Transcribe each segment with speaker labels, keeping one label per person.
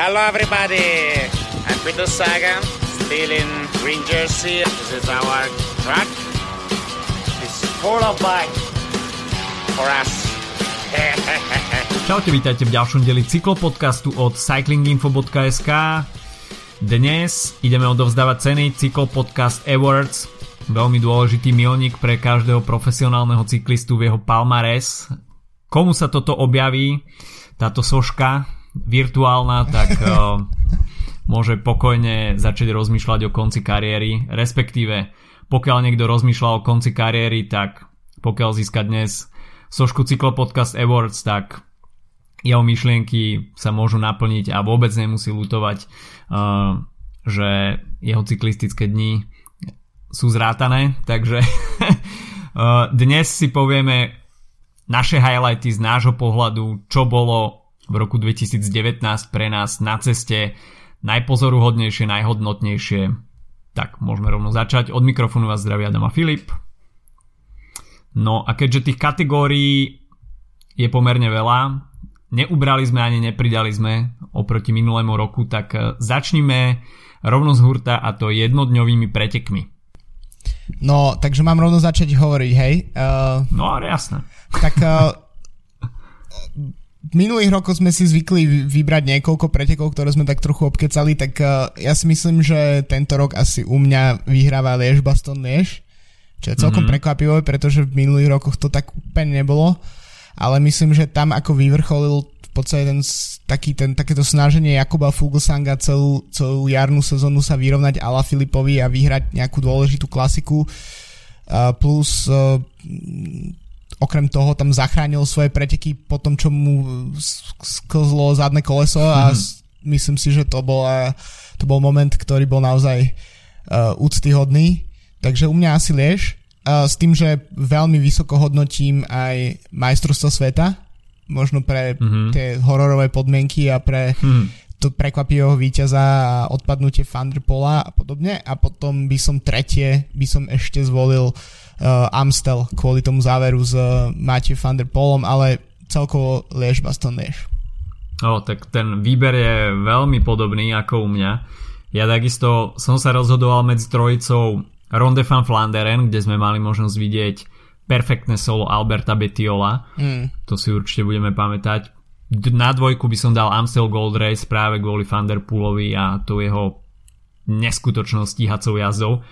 Speaker 1: Hello, everybody. I'm Peter Sagan, still in green jersey. This is our track. It's full of bike for us.
Speaker 2: Čaute, vítajte v ďalšom deli cyklopodcastu od cyclinginfo.sk. Dnes ideme odovzdávať ceny Cyklopodcast Awards, veľmi dôležitý milník pre každého profesionálneho cyklistu v jeho palmares. Komu sa toto objaví, táto soška virtuálna, tak uh, môže pokojne začať rozmýšľať o konci kariéry, respektíve pokiaľ niekto rozmýšľa o konci kariéry, tak pokiaľ získa dnes sošku Cyklopodcast Awards, tak jeho myšlienky sa môžu naplniť a vôbec nemusí lutovať, uh, že jeho cyklistické dni sú zrátané, takže uh, dnes si povieme naše highlighty z nášho pohľadu, čo bolo v roku 2019 pre nás na ceste najpozoruhodnejšie, najhodnotnejšie. Tak môžeme rovno začať. Od mikrofónu vás zdraví Adam a Filip. No a keďže tých kategórií je pomerne veľa, neubrali sme ani nepridali sme oproti minulému roku, tak e, začnime rovno z hurta a to jednodňovými pretekmi.
Speaker 3: No, takže mám rovno začať hovoriť, hej? Uh,
Speaker 2: no, ale jasné.
Speaker 3: Tak uh, v minulých rokoch sme si zvykli vybrať niekoľko pretekov, ktoré sme tak trochu obkecali, tak uh, ja si myslím, že tento rok asi u mňa vyhráva Liež Baston Liež, čo je celkom mm-hmm. prekvapivé, pretože v minulých rokoch to tak úplne nebolo, ale myslím, že tam ako vyvrcholil v podstate ten, taký, ten, takéto snaženie Jakuba Fuglsanga celú, celú jarnú sezónu sa vyrovnať Ala Filipovi a vyhrať nejakú dôležitú klasiku, uh, plus uh, okrem toho tam zachránil svoje preteky po tom, čo mu sklzlo zadné koleso a mm-hmm. myslím si, že to bol, to bol moment, ktorý bol naozaj uh, úctyhodný. Takže u mňa asi Liež. Uh, s tým, že veľmi vysoko hodnotím aj majstrovstvo sveta, možno pre mm-hmm. tie hororové podmienky a pre mm-hmm. to prekvapivého víťaza a odpadnutie Thunderpola a podobne. A potom by som tretie, by som ešte zvolil uh, Amstel kvôli tomu záveru s uh, Matthew van der Polom, ale celkovo Liež Baston Liež.
Speaker 2: O, tak ten výber je veľmi podobný ako u mňa. Ja takisto som sa rozhodoval medzi trojicou Ronde van Flanderen, kde sme mali možnosť vidieť perfektné solo Alberta Betiola. Mm. To si určite budeme pamätať. Na dvojku by som dal Amstel Gold Race práve kvôli Van Der Poolovi a to jeho neskutočnou stíhacou jazdou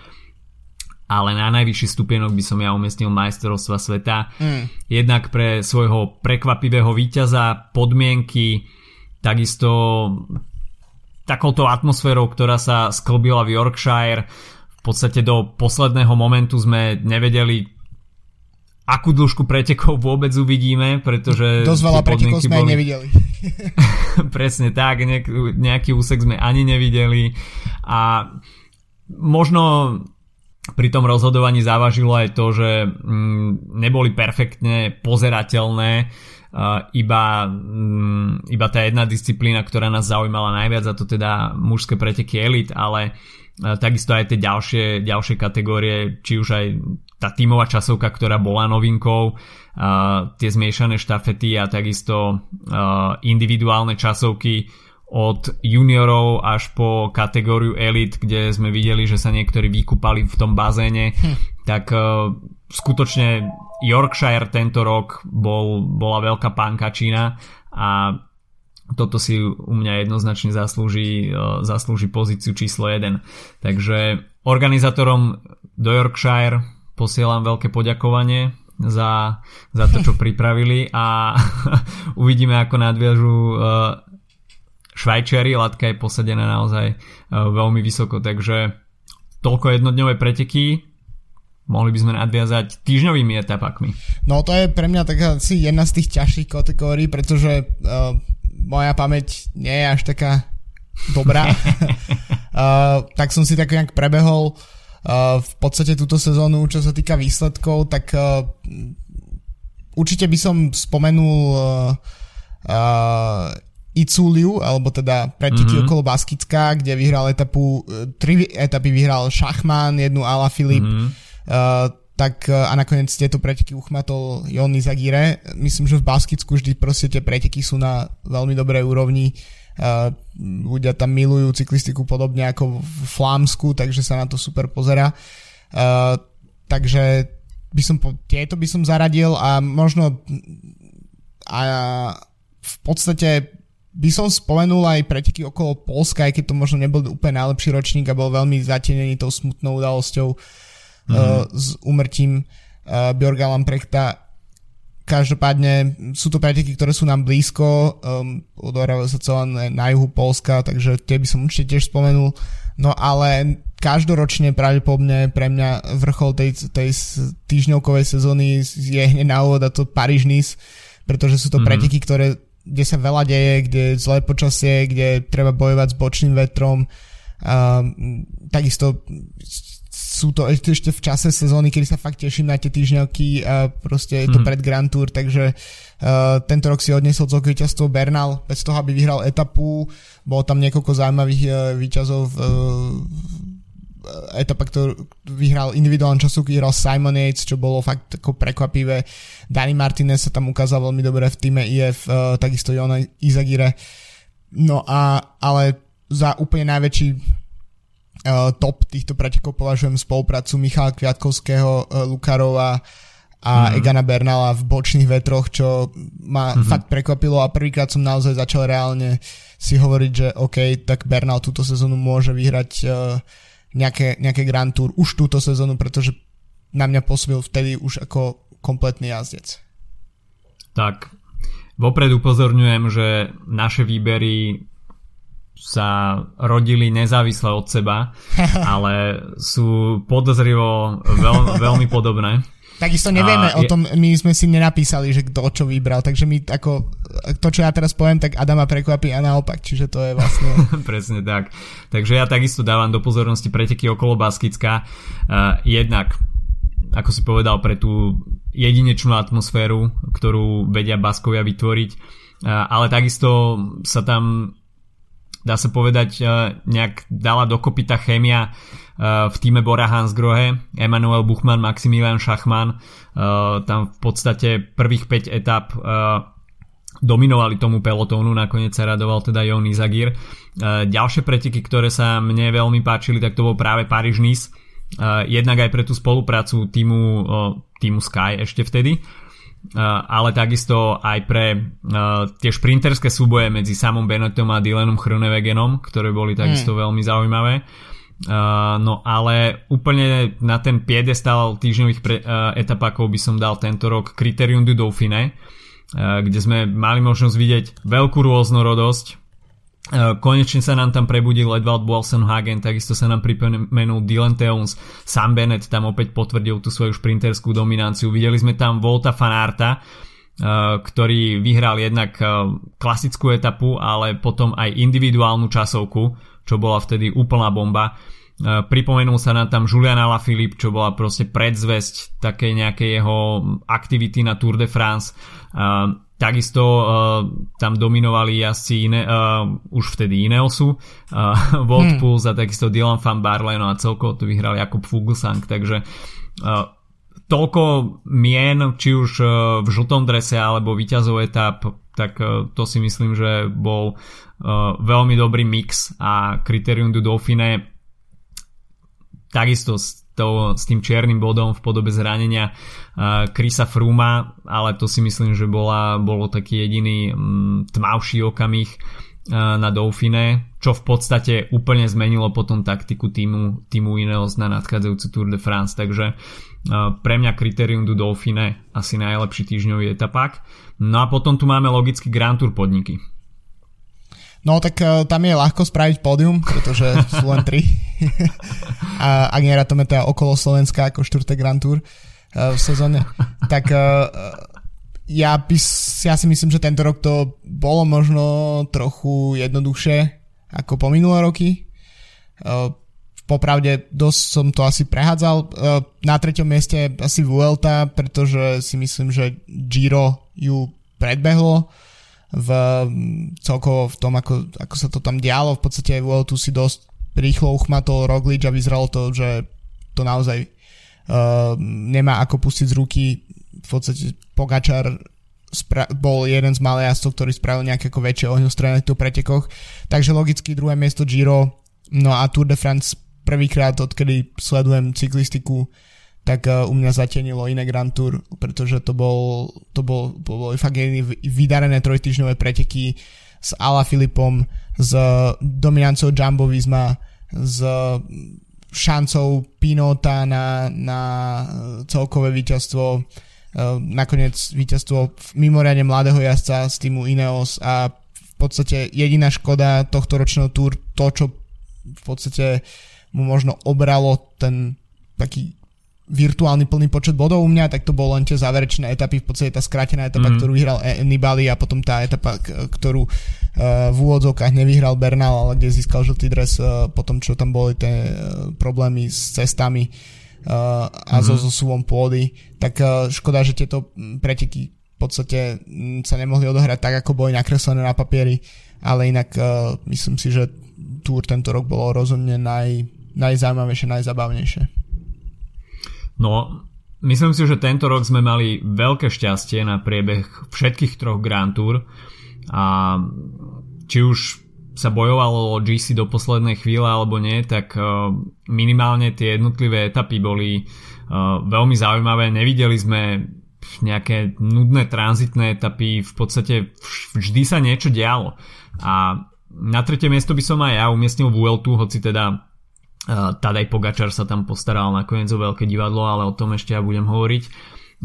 Speaker 2: ale na najvyšší stupienok by som ja umiestnil majstrovstva sveta. Mm. Jednak pre svojho prekvapivého víťaza, podmienky, takisto takouto atmosférou, ktorá sa sklbila v Yorkshire. V podstate do posledného momentu sme nevedeli, akú dĺžku pretekov vôbec uvidíme, pretože...
Speaker 3: Dosť veľa pretekov sme boli... nevideli.
Speaker 2: Presne tak, nejaký, nejaký úsek sme ani nevideli a možno pri tom rozhodovaní závažilo aj to, že mm, neboli perfektne pozerateľné iba, mm, iba tá jedna disciplína, ktorá nás zaujímala najviac a to teda mužské preteky elit, ale takisto aj tie ďalšie, ďalšie kategórie, či už aj tá tímová časovka, ktorá bola novinkou, tie zmiešané štafety a takisto individuálne časovky od juniorov až po kategóriu elit, kde sme videli, že sa niektorí vykúpali v tom bazéne, hm. tak uh, skutočne Yorkshire tento rok bol, bola veľká pankačina a toto si u mňa jednoznačne zaslúži, uh, zaslúži pozíciu číslo 1. Takže organizátorom do Yorkshire posielam veľké poďakovanie za, za to, čo pripravili a uvidíme, ako nadviažu uh, Švajčiari, latka je posadená naozaj e, veľmi vysoko, takže toľko jednodňové preteky, mohli by sme nadviazať týždňovými etapakmi.
Speaker 3: No to je pre mňa taká asi jedna z tých ťažších kategórií, pretože uh, moja pamäť nie je až taká dobrá. uh, tak som si tak nejak prebehol uh, v podstate túto sezónu, čo sa týka výsledkov, tak uh, určite by som spomenul uh, uh, Iculiu, alebo teda preteky mm-hmm. okolo Baskická, kde vyhral etapu, e, tri etapy vyhral Šachman, jednu Ala Filip, mm-hmm. uh, tak e, a nakoniec tieto preteky uchmatol Jony Zagire. Myslím, že v Baskicku vždy proste tie preteky sú na veľmi dobrej úrovni Uh, ľudia tam milujú cyklistiku podobne ako v Flámsku, takže sa na to super pozera. Uh, takže by som po, tieto by som zaradil a možno a v podstate by som spomenul aj preteky okolo Polska, aj keď to možno nebol úplne najlepší ročník a bol veľmi zatenený tou smutnou udalosťou mm-hmm. uh, s umrtím uh, Bjorga Lamprechta Každopádne sú to preteky, ktoré sú nám blízko, um, odohrávajú sa celé na juhu Polska, takže tie by som určite tiež spomenul. No ale každoročne pravdepodobne pre mňa vrchol tej, tej týždňovkovej sezóny je hneď na úvod a to paríž nice pretože sú to mm-hmm. preteky, ktoré, kde sa veľa deje, kde je zlé počasie, kde treba bojovať s bočným vetrom. Um, takisto sú to ešte v čase sezóny, kedy sa fakt teším na tie týždňovky a proste je to hmm. pred Grand Tour, takže uh, tento rok si odnesol celkové víťazstvo Bernal, bez toho, aby vyhral etapu, bolo tam niekoľko zaujímavých uh, víťazov v, uh, etapa, ktorú vyhral individuálny časovku, vyhral Simon Yates, čo bolo fakt ako prekvapivé. Dani Martinez sa tam ukázal veľmi dobre v týme IF, uh, takisto Jona Izagire. No a, ale za úplne najväčší uh, top týchto pretekov považujem spoluprácu Michala Kviatkovského, uh, Lukarova a mm. Egana Bernala v bočných vetroch, čo ma mm-hmm. fakt prekvapilo a prvýkrát som naozaj začal reálne si hovoriť, že OK, tak Bernal túto sezónu môže vyhrať uh, nejaké, nejaké Grand Tour už túto sezónu, pretože na mňa pôsobil vtedy už ako kompletný jazdec.
Speaker 2: Tak, vopred upozorňujem, že naše výbery sa rodili nezávisle od seba, ale sú podozrivo veľ, veľmi podobné.
Speaker 3: Takisto nevieme a o tom, my sme si nenapísali, že kto čo vybral, takže my ako, to čo ja teraz poviem, tak Adama prekvapí a naopak, čiže to je vlastne...
Speaker 2: Presne tak. Takže ja takisto dávam do pozornosti preteky okolo Baskicka. Uh, jednak, ako si povedal, pre tú jedinečnú atmosféru, ktorú vedia Baskovia vytvoriť, uh, ale takisto sa tam dá sa povedať, e, nejak dala dokopy tá chémia e, v týme Bora Hansgrohe, Emanuel Buchmann, Maximilian Schachmann, e, tam v podstate prvých 5 etap dominovali tomu pelotónu, nakoniec sa radoval teda Jon Izagir. Ďalšie preteky, ktoré sa mne veľmi páčili, tak to bol práve Paríž-Nice, jednak aj pre tú spoluprácu týmu, týmu Sky ešte vtedy, ale takisto aj pre tie šprinterské súboje medzi samom Benettom a Dylanom Chronewegenom, ktoré boli takisto mm. veľmi zaujímavé. no ale úplne na ten piedestal týždňových pre, etapákov by som dal tento rok Criterium du Dauphiné, kde sme mali možnosť vidieť veľkú rôznorodosť konečne sa nám tam prebudil Edvald Hagen, takisto sa nám pripomenul Dylan Teuns, Sam Bennett tam opäť potvrdil tú svoju šprinterskú dominanciu. Videli sme tam Volta Fanarta, eh, ktorý vyhral jednak eh, klasickú etapu, ale potom aj individuálnu časovku, čo bola vtedy úplná bomba. Pripomenul sa nám tam Julian Alaphilippe, čo bola proste predzvesť také nejaké jeho aktivity na Tour de France Takisto uh, tam dominovali jazdci iné, uh, už vtedy Ineosu, uh, Volt hmm. A takisto Dylan van Barleno a celkovo to vyhral Jakub Fuglsang, takže uh, toľko mien, či už uh, v žltom drese alebo víťazov etap, tak uh, to si myslím, že bol uh, veľmi dobrý mix a Criterium du Dauphine takisto to, s tým čiernym bodom v podobe zranenia Krisa Fruma, ale to si myslím, že bola, bolo taký jediný um, tmavší okamih na Dauphine, čo v podstate úplne zmenilo potom taktiku týmu, týmu Ineos na nadchádzajúcu Tour de France, takže pre mňa kritérium du Dauphine asi najlepší týždňový etapák. No a potom tu máme logicky Grand Tour podniky.
Speaker 3: No tak uh, tam je ľahko spraviť pódium, pretože sú len tri. a ak nerátame teda okolo Slovenska ako štvrté Grand Tour uh, v sezóne, tak uh, ja, by, ja si myslím, že tento rok to bolo možno trochu jednoduchšie ako po minulé roky. Popravde dosť som to asi prehádzal. Na treťom mieste asi Vuelta, pretože si myslím, že Giro ju predbehlo v celkovo v tom, ako, ako sa to tam dialo. V podstate aj tu si dosť rýchlo uchmatol Roglič a vyzeralo to, že to naozaj uh, nemá ako pustiť z ruky. V podstate Pogačar spra- bol jeden z malých jazdcov, ktorý spravil nejaké ako väčšie ohňostroje na týchto pretekoch. Takže logicky druhé miesto Giro, no a Tour de France prvýkrát, odkedy sledujem cyklistiku, tak uh, u mňa zatienilo iné Grand Tour, pretože to bol, to bol, bol fakt vydarené trojtyžňové preteky s Ala Filipom, s dominancou Jumbo Visma, s šancou Pinota na, na celkové víťazstvo, e, nakoniec víťazstvo mimoriadne mladého jazdca z týmu Ineos a v podstate jediná škoda tohto ročného túr, to čo v podstate mu možno obralo ten taký virtuálny plný počet bodov u mňa, tak to bolo len tie záverečné etapy, v podstate tá skrátená etapa, mm. ktorú vyhral e- Nibali a potom tá etapa, ktorú uh, v úvodzovkách nevyhral Bernal, ale kde získal žltý dres uh, potom, čo tam boli tie problémy s cestami a mm. so zosúvom pôdy, tak škoda, že tieto preteky v podstate sa nemohli odohrať tak, ako boli nakreslené na papieri, ale inak myslím si, že túr tento rok bolo rozhodne naj, najzaujímavejšie, najzabavnejšie.
Speaker 2: No, myslím si, že tento rok sme mali veľké šťastie na priebeh všetkých troch Grand Tour a či už sa bojovalo o GC do poslednej chvíle alebo nie, tak e, minimálne tie jednotlivé etapy boli e, veľmi zaujímavé. Nevideli sme nejaké nudné tranzitné etapy, v podstate vždy sa niečo dialo. A na tretie miesto by som aj ja umiestnil Vueltu, hoci teda Tadej Pogačar sa tam postaral nakoniec o veľké divadlo, ale o tom ešte ja budem hovoriť.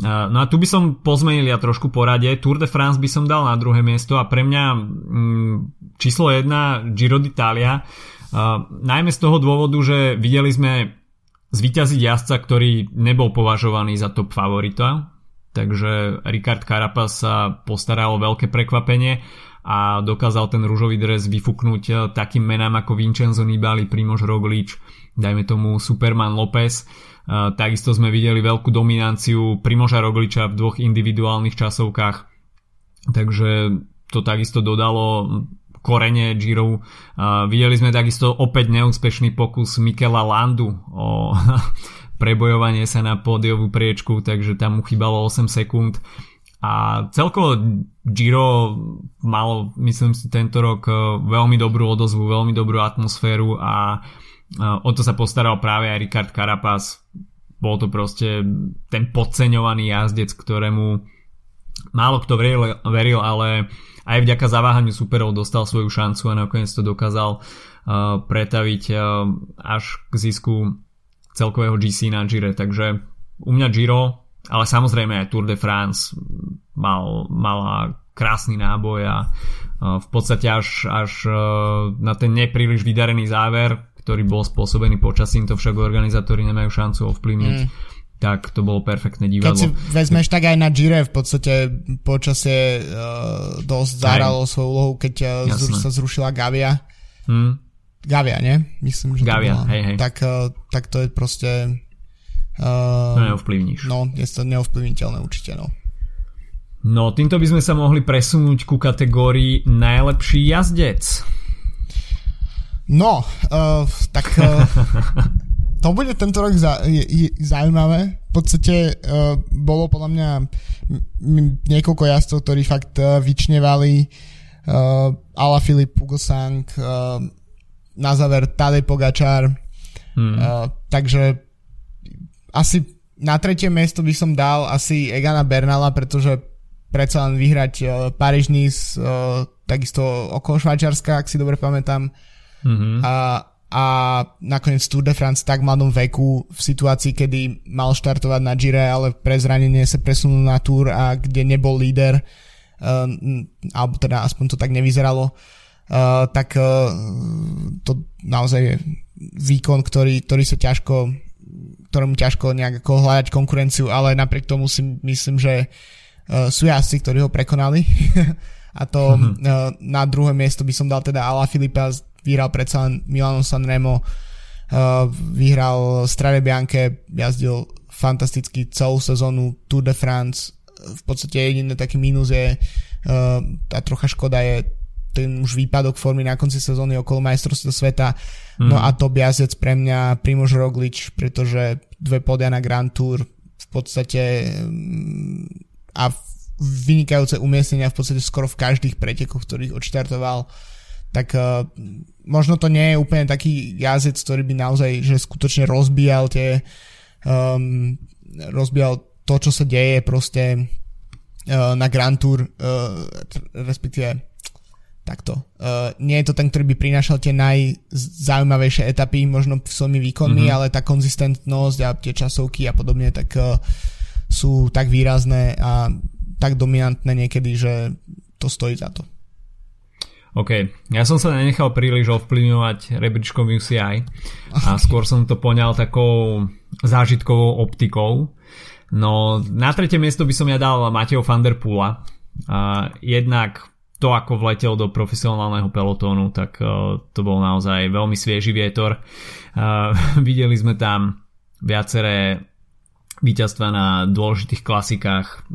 Speaker 2: No a tu by som pozmenil ja trošku porade. Tour de France by som dal na druhé miesto a pre mňa mm, číslo 1 Giro d'Italia. Najmä z toho dôvodu, že videli sme zvíťaziť jazdca, ktorý nebol považovaný za top favorita. Takže Ricard Carapaz sa postaral o veľké prekvapenie a dokázal ten rúžový dres vyfúknuť eh, takým menám ako Vincenzo Nibali, Primož Roglič, dajme tomu Superman López. Eh, takisto sme videli veľkú dominanciu Primoža Rogliča v dvoch individuálnych časovkách, takže to takisto dodalo korene Giro. Uh, videli sme takisto opäť neúspešný pokus Mikela Landu o prebojovanie sa na pódiovú priečku, takže tam mu chýbalo 8 sekúnd. A celkovo Giro mal, myslím si, tento rok e, veľmi dobrú odozvu, veľmi dobrú atmosféru a e, o to sa postaral práve aj Ricard Carapaz. Bol to proste ten podceňovaný jazdec, ktorému málo kto veril, veril ale aj vďaka zaváhaniu superov dostal svoju šancu a nakoniec to dokázal uh, pretaviť až k zisku celkového GC na Gire. Takže u mňa Giro ale samozrejme aj Tour de France mal, mala krásny náboj a v podstate až, až e, na ten nepríliš vydarený záver, ktorý bol spôsobený počasím, to však organizátori nemajú šancu ovplyvniť. Mm tak to bolo perfektné divadlo.
Speaker 3: Keď si vezmeš tak aj na Gire v podstate počasie uh, dosť zahralo svoju úlohu, keď uh, zru, sa zrušila Gavia. Hmm. Gavia, nie? Myslím, že
Speaker 2: Gavia, to bola. hej, hej.
Speaker 3: Tak, uh, tak to je proste
Speaker 2: Uh, to neovplyvníš.
Speaker 3: No, je to neovplyvniteľné určite, no.
Speaker 2: No, týmto by sme sa mohli presunúť ku kategórii najlepší jazdec.
Speaker 3: No, uh, tak uh, to bude tento rok za, je, je, zaujímavé. V podstate uh, bolo podľa mňa m- niekoľko jazdcov, ktorí fakt uh, vyčnevali uh, Ala Filip Pugosang, uh, na záver Tadej Pogačar. Hmm. Uh, takže asi na tretie miesto by som dal asi Egana Bernala, pretože predsa len vyhrať uh, Paríž Nice, uh, takisto okolo Švajčiarska, ak si dobre pamätám. Mm-hmm. A, a nakoniec Tour de France tak mladom veku v situácii, kedy mal štartovať na Gire, ale pre zranenie sa presunul na Tour a kde nebol líder, uh, alebo teda aspoň to tak nevyzeralo, uh, tak uh, to naozaj je výkon, ktorý, ktorý sa ťažko ktorom ťažko nejak ako hľadať konkurenciu, ale napriek tomu si myslím, že uh, sú jazdci, ktorí ho prekonali. a to uh-huh. uh, na druhé miesto by som dal teda Ala Filipa, vyhral predsa len Milano Sanremo, uh, vyhral Strade Bianche, jazdil fantasticky celú sezónu Tour de France. V podstate jediný taký mínus je uh, tá trocha škoda je ten už výpadok formy na konci sezóny okolo majstrovstva sveta. Mm. No a to jazdec pre mňa Primož Roglič, pretože dve podia na Grand Tour v podstate mm, a vynikajúce umiestnenia v podstate skoro v každých pretekoch, ktorých odštartoval. Tak uh, možno to nie je úplne taký jazdec, ktorý by naozaj že skutočne rozbíjal tie um, rozbíjal to, čo sa deje proste uh, na Grand Tour, uh, respektíve takto. Uh, nie je to ten, ktorý by prinášal tie najzaujímavejšie etapy, možno v svojimi výkonmi, mm-hmm. ale tá konzistentnosť a tie časovky a podobne, tak uh, sú tak výrazné a tak dominantné niekedy, že to stojí za to.
Speaker 2: OK, ja som sa nenechal príliš ovplyvňovať rebríčkom UCI a skôr som to poňal takou zážitkovou optikou. No na tretie miesto by som ja dal Mateo van der Pula. A jednak to, ako vletel do profesionálneho pelotónu, tak uh, to bol naozaj veľmi svieži vietor. Uh, videli sme tam viaceré víťazstva na dôležitých klasikách.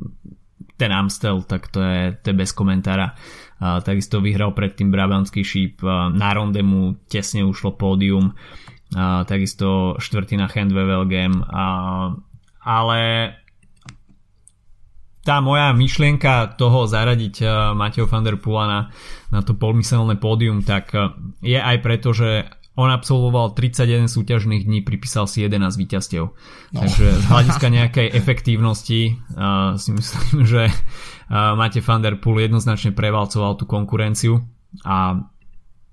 Speaker 2: Ten Amstel, tak to je, to je bez komentára. Uh, takisto vyhral predtým Brabantský šíp. Uh, na ronde mu tesne ušlo pódium. Takisto štvrtina Handwevelgem. Uh, ale tá moja myšlienka toho zaradiť uh, Mateo van der Pula na, na to polmyselné pódium, tak uh, je aj preto, že on absolvoval 31 súťažných dní, pripísal si 11 víťazstiev. No. Takže z hľadiska nejakej efektívnosti uh, si myslím, že uh, Mate van der Poel jednoznačne prevalcoval tú konkurenciu a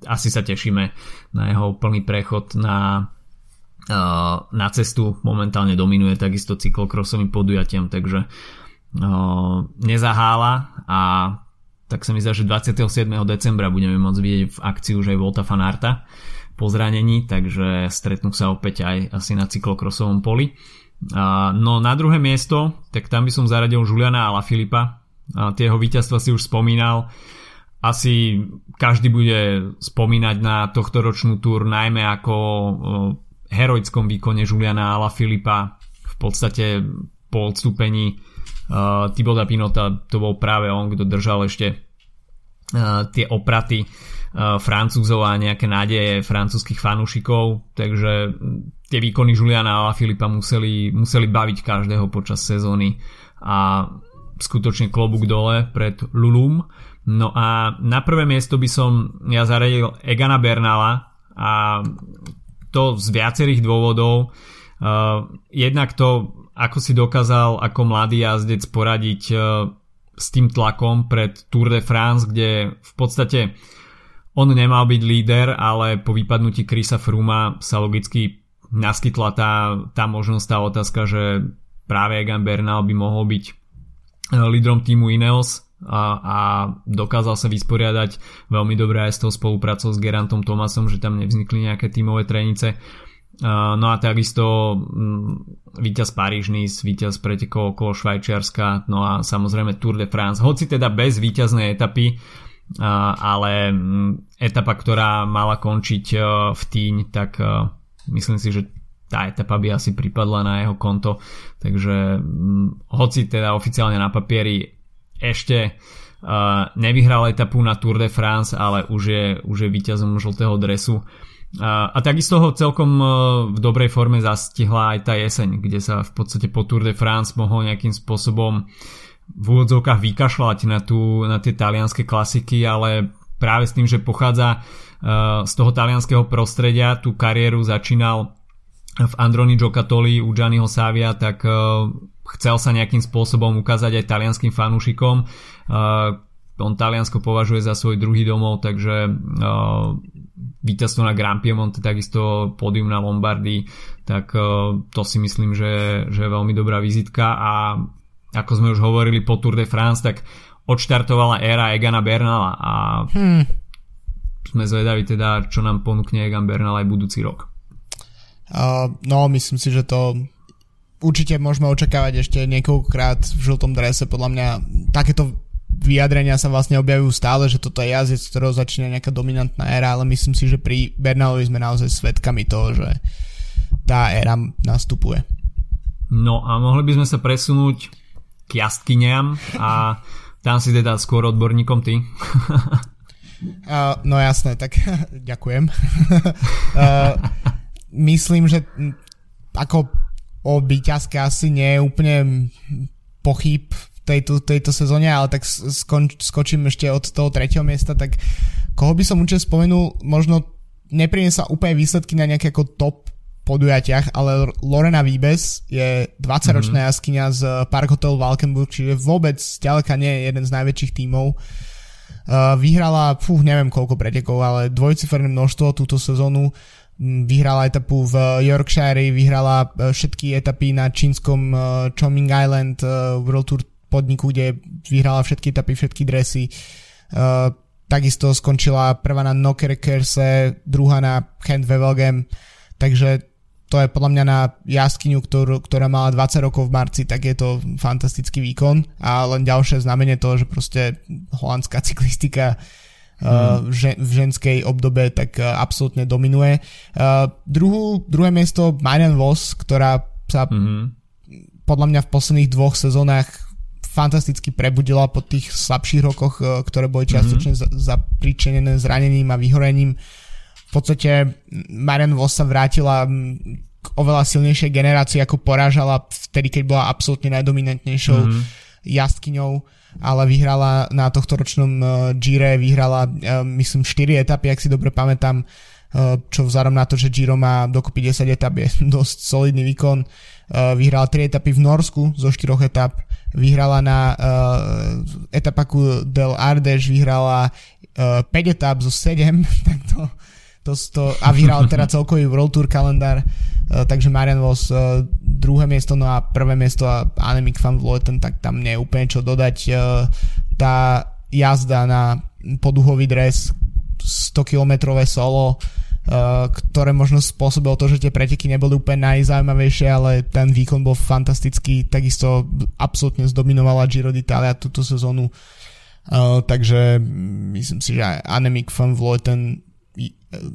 Speaker 2: asi sa tešíme na jeho plný prechod na, uh, na cestu. Momentálne dominuje takisto cyklokrosovým podujatiam, takže uh, nezahála a tak sa mi zdá, že 27. decembra budeme môcť vidieť v akcii už aj Volta Fanarta po zranení, takže stretnú sa opäť aj asi na cyklokrosovom poli. No na druhé miesto, tak tam by som zaradil Juliana Ala Filipa. Jeho víťazstva si už spomínal. Asi každý bude spomínať na tohto ročnú túr najmä ako heroickom výkone Juliana Ala Filipa. V podstate po odstúpení Tiboda Pinota to bol práve on, kto držal ešte tie opraty Eh, Francúzov a nejaké nádeje francúzskych fanúšikov, takže tie výkony Juliana a Filipa museli, museli baviť každého počas sezóny a skutočne klobúk dole pred Lulum. No a na prvé miesto by som ja zaradil Egana Bernala a to z viacerých dôvodov. Uh, jednak to, ako si dokázal ako mladý jazdec poradiť uh, s tým tlakom pred Tour de France, kde v podstate on nemal byť líder, ale po vypadnutí Krisa Fruma sa logicky naskytla tá, tá možnosť, tá otázka, že práve Egan Bernal by mohol byť e, lídrom týmu Ineos a, a dokázal sa vysporiadať veľmi dobre aj s tou spoluprácou s Gerantom Thomasom, že tam nevznikli nejaké tímové trenice. E, no a takisto mm, víťaz Paríž-Nice, víťaz pretekov okolo Švajčiarska, no a samozrejme Tour de France. Hoci teda bez víťaznej etapy, ale mm, etapa, ktorá mala končiť e, v Týň, tak e, myslím si, že tá etapa by asi pripadla na jeho konto, takže mm, hoci teda oficiálne na papieri ešte uh, nevyhral etapu na Tour de France, ale už je, už je víťazom žltého dresu. Uh, a takisto ho celkom uh, v dobrej forme zastihla aj tá jeseň, kde sa v podstate po Tour de France mohol nejakým spôsobom v úvodzovkách vykašľať na, tú, na tie talianské klasiky, ale práve s tým, že pochádza uh, z toho talianského prostredia, tú kariéru začínal v Androni Giocattoli u Gianniho Savia, tak uh, chcel sa nejakým spôsobom ukázať aj talianským fanúšikom. On Taliansko považuje za svoj druhý domov, takže uh, víťazstvo na Grand Piemonte, takisto pódium na Lombardii, tak uh, to si myslím, že, že je veľmi dobrá vizitka a ako sme už hovorili po Tour de France, tak odštartovala éra Egana Bernala a hmm. sme zvedaví teda, čo nám ponúkne Egan Bernal aj budúci rok.
Speaker 3: Uh, no, myslím si, že to určite môžeme očakávať ešte niekoľkokrát v žltom drese. Podľa mňa takéto vyjadrenia sa vlastne objavujú stále, že toto je jazdec, ktorého začína nejaká dominantná éra, ale myslím si, že pri Bernalovi sme naozaj svetkami toho, že tá éra nastupuje.
Speaker 2: No a mohli by sme sa presunúť k jaskynям a tam si teda skôr odborníkom ty.
Speaker 3: uh, no jasné, tak ďakujem. uh, myslím, že ako o výťazke asi nie je úplne pochyb tejto, tejto sezóne, ale tak skon, skočím ešte od toho tretieho miesta, tak koho by som určite spomenul, možno nepriniesla úplne výsledky na nejaké ako top podujatiach, ale Lorena Vibes je 20-ročná mm-hmm. jaskyňa z Park Hotel Valkenburg, čiže vôbec ďaleka nie je jeden z najväčších tímov. Uh, vyhrala, fú, neviem koľko pretekov, ale dvojciferné množstvo túto sezónu. Mm, vyhrala etapu v Yorkshire, vyhrala uh, všetky etapy na čínskom uh, Chongming Island uh, World Tour podniku, kde vyhrala všetky etapy, všetky dresy. Uh, takisto skončila prvá na Nokerkerse, druhá na Kent Wevelgem, takže to je podľa mňa na jaskyňu, ktorú, ktorá mala 20 rokov v marci, tak je to fantastický výkon a len ďalšie znamenie toho, že proste holandská cyklistika hmm. uh, v, ženskej obdobe tak uh, absolútne dominuje. Uh, druhú, druhé miesto Marian Vos, ktorá sa hmm. podľa mňa v posledných dvoch sezónach fantasticky prebudila po tých slabších rokoch, uh, ktoré boli čiastočne mm-hmm. zapričenené zranením a vyhorením. V podstate Marian Vos sa vrátila k oveľa silnejšej generácii, ako porážala vtedy, keď bola absolútne najdominantnejšou mm-hmm. jazdkyňou, ale vyhrala na tohto ročnom uh, Gire, vyhrala uh, myslím 4 etapy, ak si dobre pamätám, čo vzhľadom na to, že Giro má dokopy 10 etap je dosť solidný výkon. Vyhrala 3 etapy v Norsku zo 4 etap, vyhrala na uh, etapaku Del Ardèche, vyhrala uh, 5 etap zo 7, tak to to, to, a vyhral teda celkový World Tour kalendár, uh, takže Marian Vos uh, druhé miesto, no a prvé miesto a Annemiek van Vleuten, tak tam nie je úplne čo dodať. Uh, tá jazda na poduhový dres, 100 kilometrové solo, uh, ktoré možno spôsobilo to, že tie preteky neboli úplne najzaujímavejšie, ale ten výkon bol fantastický, takisto absolútne zdominovala Giro d'Italia túto sezónu. Uh, takže myslím si, že aj Annemiek van Vleuten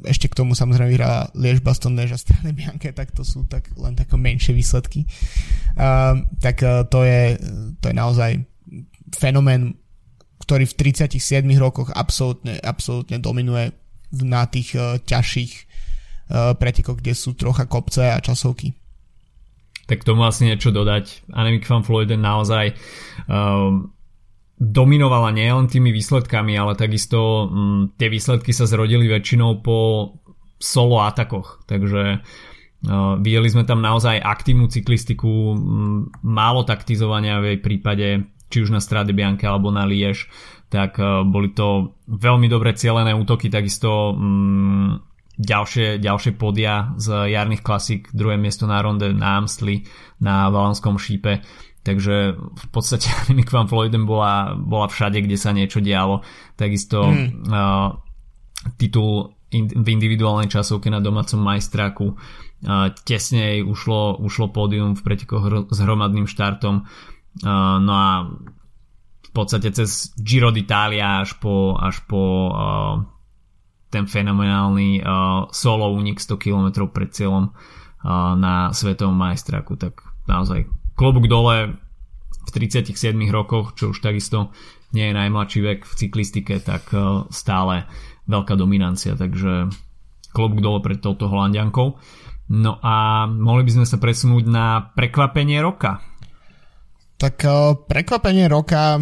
Speaker 3: ešte k tomu samozrejme vyhrala Liež Baston Než a Bianche, tak to sú tak len také menšie výsledky. Tak to, je, to je naozaj fenomén, ktorý v 37 rokoch absolútne, absolútne dominuje na tých uh, ťažších uh, pretekoch, kde sú trocha kopce a časovky.
Speaker 2: Tak tomu asi niečo dodať. Annemiek van Floyden naozaj um, dominovala nielen tými výsledkami, ale takisto m, mm, tie výsledky sa zrodili väčšinou po solo atakoch, takže uh, videli sme tam naozaj aktívnu cyklistiku, m, mm, málo taktizovania v jej prípade, či už na Strade Bianche alebo na Liež, tak uh, boli to veľmi dobre cielené útoky, takisto m, ďalšie, ďalšie podia z jarných klasík, druhé miesto na ronde na Amstli, na Valonskom šípe takže v podstate Annemiek van Floyden bola, bola všade, kde sa niečo dialo. Takisto mm. uh, titul in, v individuálnej časovke na domácom majstráku uh, tesne jej ušlo, ušlo pódium v pretekoch s hromadným štartom. Uh, no a podstate cez Giro d'Italia až po, až po uh, ten fenomenálny uh, solo únik 100 km pred cieľom uh, na svetovom majstraku, tak naozaj klobúk dole v 37 rokoch, čo už takisto nie je najmladší vek v cyklistike, tak e, stále veľká dominancia, takže klobúk dole pred touto holandiankou. No a mohli by sme sa presunúť na prekvapenie roka.
Speaker 3: Tak e, prekvapenie roka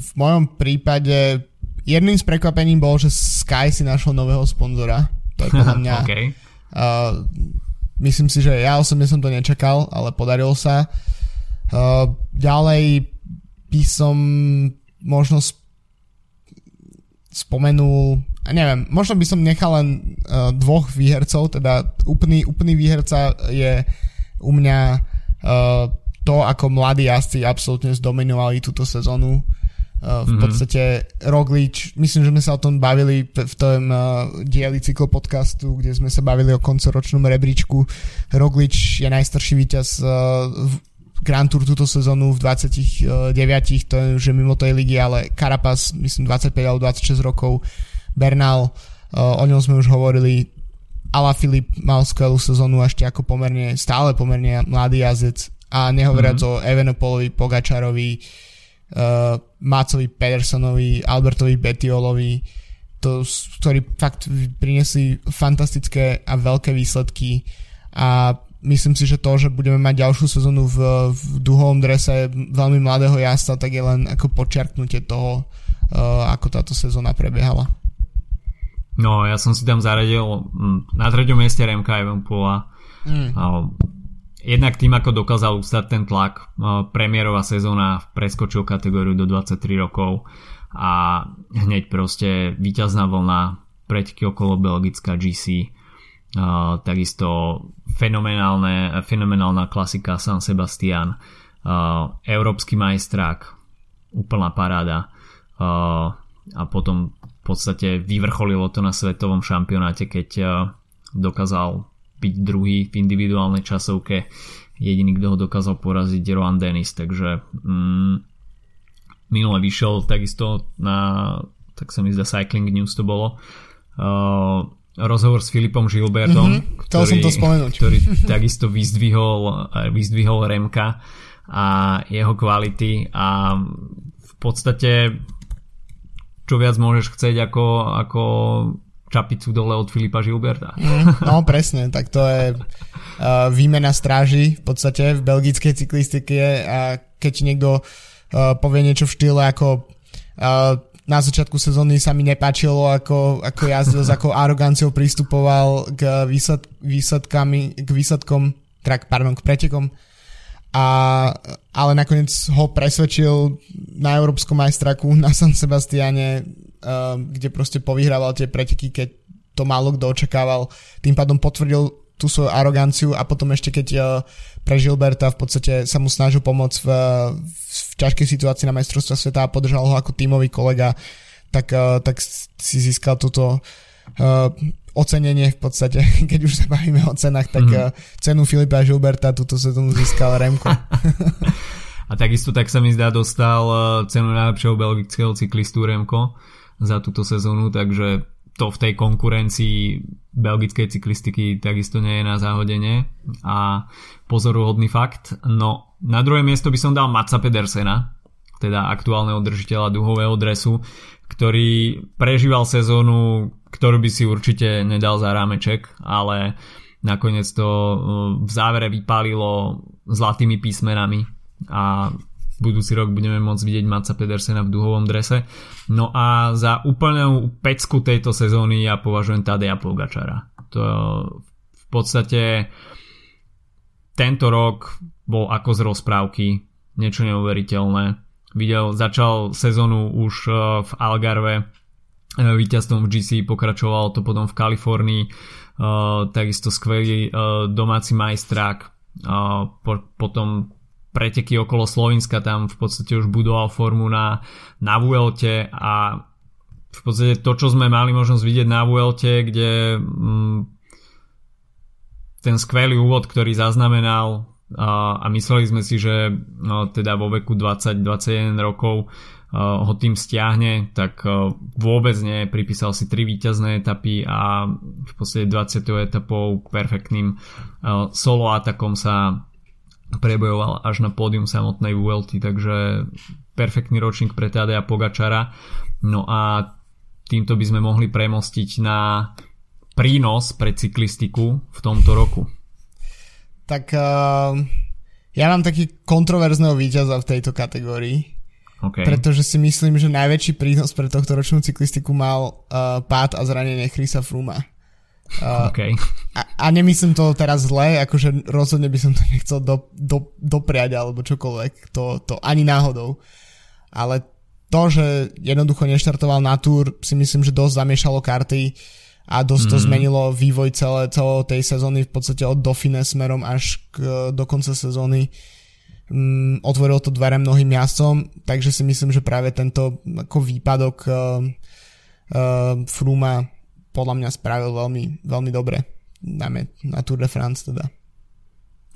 Speaker 3: v mojom prípade jedným z prekvapení bolo, že Sky si našol nového sponzora. To je podľa mňa... okay. uh, myslím si, že ja osobne som to nečakal, ale podarilo sa. Uh, ďalej by som možno sp- spomenul, neviem, možno by som nechal len uh, dvoch výhercov, teda úplný, úplný výherca je u mňa uh, to, ako mladí jazdci absolútne zdominovali túto sezónu. Uh, v mm-hmm. podstate Roglič, myslím, že sme sa o tom bavili v tom uh, dieli cyklopodcastu, kde sme sa bavili o koncoročnom rebríčku. Roglič je najstarší víťaz uh, Grand Tour túto sezónu v 29, to je že mimo tej ligy, ale Carapaz, myslím 25 alebo 26 rokov, Bernal, eh, o ňom sme už hovorili, Ala Filip mal skvelú sezónu ešte ako pomerne, stále pomerne mladý jazdec a nehovoriac mm-hmm. o Evenopolovi, Pogačarovi, uh, Mácovi Pedersonovi, Albertovi Betiolovi, to, ktorí fakt priniesli fantastické a veľké výsledky a myslím si, že to, že budeme mať ďalšiu sezónu v, v duhovom drese veľmi mladého jazda, tak je len ako počiarknutie toho, uh, ako táto sezóna prebiehala.
Speaker 2: No, ja som si tam zaradil mm, na treťom mieste Remka Evenpoola. Mm. Jednak tým, ako dokázal ustať ten tlak, premiérová sezóna preskočil kategóriu do 23 rokov a hneď proste víťazná vlna preteky okolo Belgická GC uh, takisto fenomenálne, fenomenálna klasika San Sebastian uh, európsky majstrák úplná paráda a potom v podstate vyvrcholilo to na svetovom šampionáte, keď dokázal byť druhý v individuálnej časovke jediný, kto ho dokázal poraziť Rohan Dennis, takže mm, minule vyšiel takisto na tak sa mi zdá Cycling News to bolo uh, rozhovor s Filipom Žilbertom, mm-hmm,
Speaker 3: ktorý, som to spomenúť.
Speaker 2: ktorý takisto vyzdvihol, vyzdvihol Remka a jeho kvality a v podstate čo viac môžeš chcieť ako, ako čapicu dole od Filipa Žilberta.
Speaker 3: Mm, no presne, tak to je uh, výmena stráži v podstate v belgickej cyklistike a keď niekto uh, povie niečo v štýle ako uh, na začiatku sezóny sa mi nepáčilo, ako, ako jazdil, s akou aroganciou pristupoval k, výsled, výsledkami, k výsledkom, teda, pardon, k pretekom. A, ale nakoniec ho presvedčil na Európskom majstraku na San Sebastiane, kde proste povyhrával tie preteky, keď to málo kto očakával. Tým pádom potvrdil tú svoju aroganciu a potom ešte keď uh, pre Gilberta v podstate sa mu snažil pomôcť v, v ťažkej situácii na majstrovstva sveta a podržal ho ako tímový kolega, tak, uh, tak si získal túto uh, ocenenie v podstate, keď už sa bavíme o cenách, tak mm-hmm. uh, cenu Filipa Gilberta túto sezónu získal Remko.
Speaker 2: a takisto tak sa mi zdá dostal cenu najlepšieho belgického cyklistu Remko za túto sezónu, takže to v tej konkurencii belgickej cyklistiky takisto nie je na záhodenie a pozoruhodný fakt. No na druhé miesto by som dal Matsa Pedersena, teda aktuálneho držiteľa duhového dresu, ktorý prežíval sezónu, ktorú by si určite nedal za rámeček, ale nakoniec to uh, v závere vypálilo zlatými písmenami a budúci rok budeme môcť vidieť Maca Pedersena v duhovom drese. No a za úplnú pecku tejto sezóny ja považujem Tadeja Pogačara. To v podstate tento rok bol ako z rozprávky, niečo neuveriteľné. Videl, začal sezónu už e, v Algarve e, víťazstvom v GC, pokračoval to potom v Kalifornii, e, takisto skvelý domáci majstrák, potom preteky okolo Slovenska tam v podstate už budoval formu na, na Vuelte a v podstate to, čo sme mali možnosť vidieť na Vuelte, kde mm, ten skvelý úvod, ktorý zaznamenal a, a mysleli sme si, že no, teda vo veku 20-21 rokov uh, ho tým stiahne, tak uh, vôbec nie, pripísal si tri víťazné etapy a v podstate 20. etapou perfektným uh, solo atakom sa prebojoval až na pódium samotnej VLT, takže perfektný ročník pre Tadea Pogačara. No a týmto by sme mohli premostiť na prínos pre cyklistiku v tomto roku.
Speaker 3: Tak uh, ja mám taký kontroverzného víťaza v tejto kategórii. Okay. Pretože si myslím, že najväčší prínos pre tohto ročnú cyklistiku mal uh, pád a zranenie Chrisa Fruma.
Speaker 2: Okay.
Speaker 3: a, a nemyslím to teraz zle, akože rozhodne by som to nechcel do, do, dopriať alebo čokoľvek, to, to ani náhodou. Ale to, že jednoducho neštartoval na túr, si myslím, že dosť zamiešalo karty a dosť mm. to zmenilo vývoj celé, celé tej sezóny v podstate od Dauphine smerom až k, do konca sezóny. Um, otvoril to dvere mnohým jazdcom, takže si myslím, že práve tento ako výpadok uh, uh, Fruma podľa mňa spravil veľmi, veľmi dobre, najmä na Tour de France teda.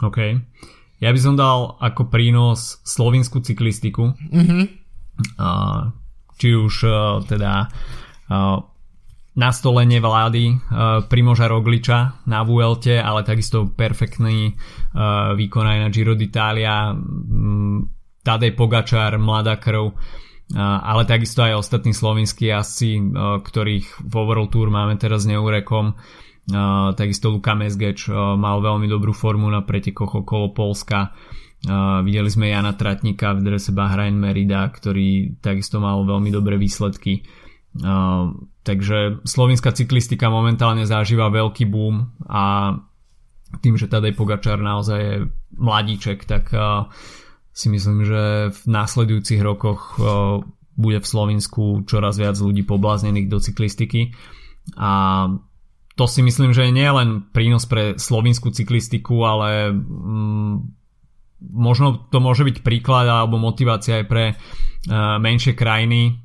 Speaker 2: OK. Ja by som dal ako prínos slovinskú cyklistiku.
Speaker 3: Mm-hmm.
Speaker 2: Uh, či už uh, teda uh, nastolenie vlády uh, Primoža Rogliča na Vuelte, ale takisto perfektný uh, výkon aj na Giro d'Italia, um, Tadej Pogačar, mladá krv ale takisto aj ostatní slovenskí jazdci, ktorých v Overall Tour máme teraz neúrekom. takisto Luka Mesgeč mal veľmi dobrú formu na pretekoch okolo Polska. Videli sme Jana Tratníka v drese Bahrain Merida, ktorý takisto mal veľmi dobré výsledky. Takže slovenská cyklistika momentálne zažíva veľký boom a tým, že Tadej Pogačar naozaj je mladíček, tak si myslím, že v následujúcich rokoch bude v Slovensku čoraz viac ľudí pobláznených do cyklistiky a to si myslím, že je len prínos pre slovinskú cyklistiku, ale mm, možno to môže byť príklad alebo motivácia aj pre uh, menšie krajiny.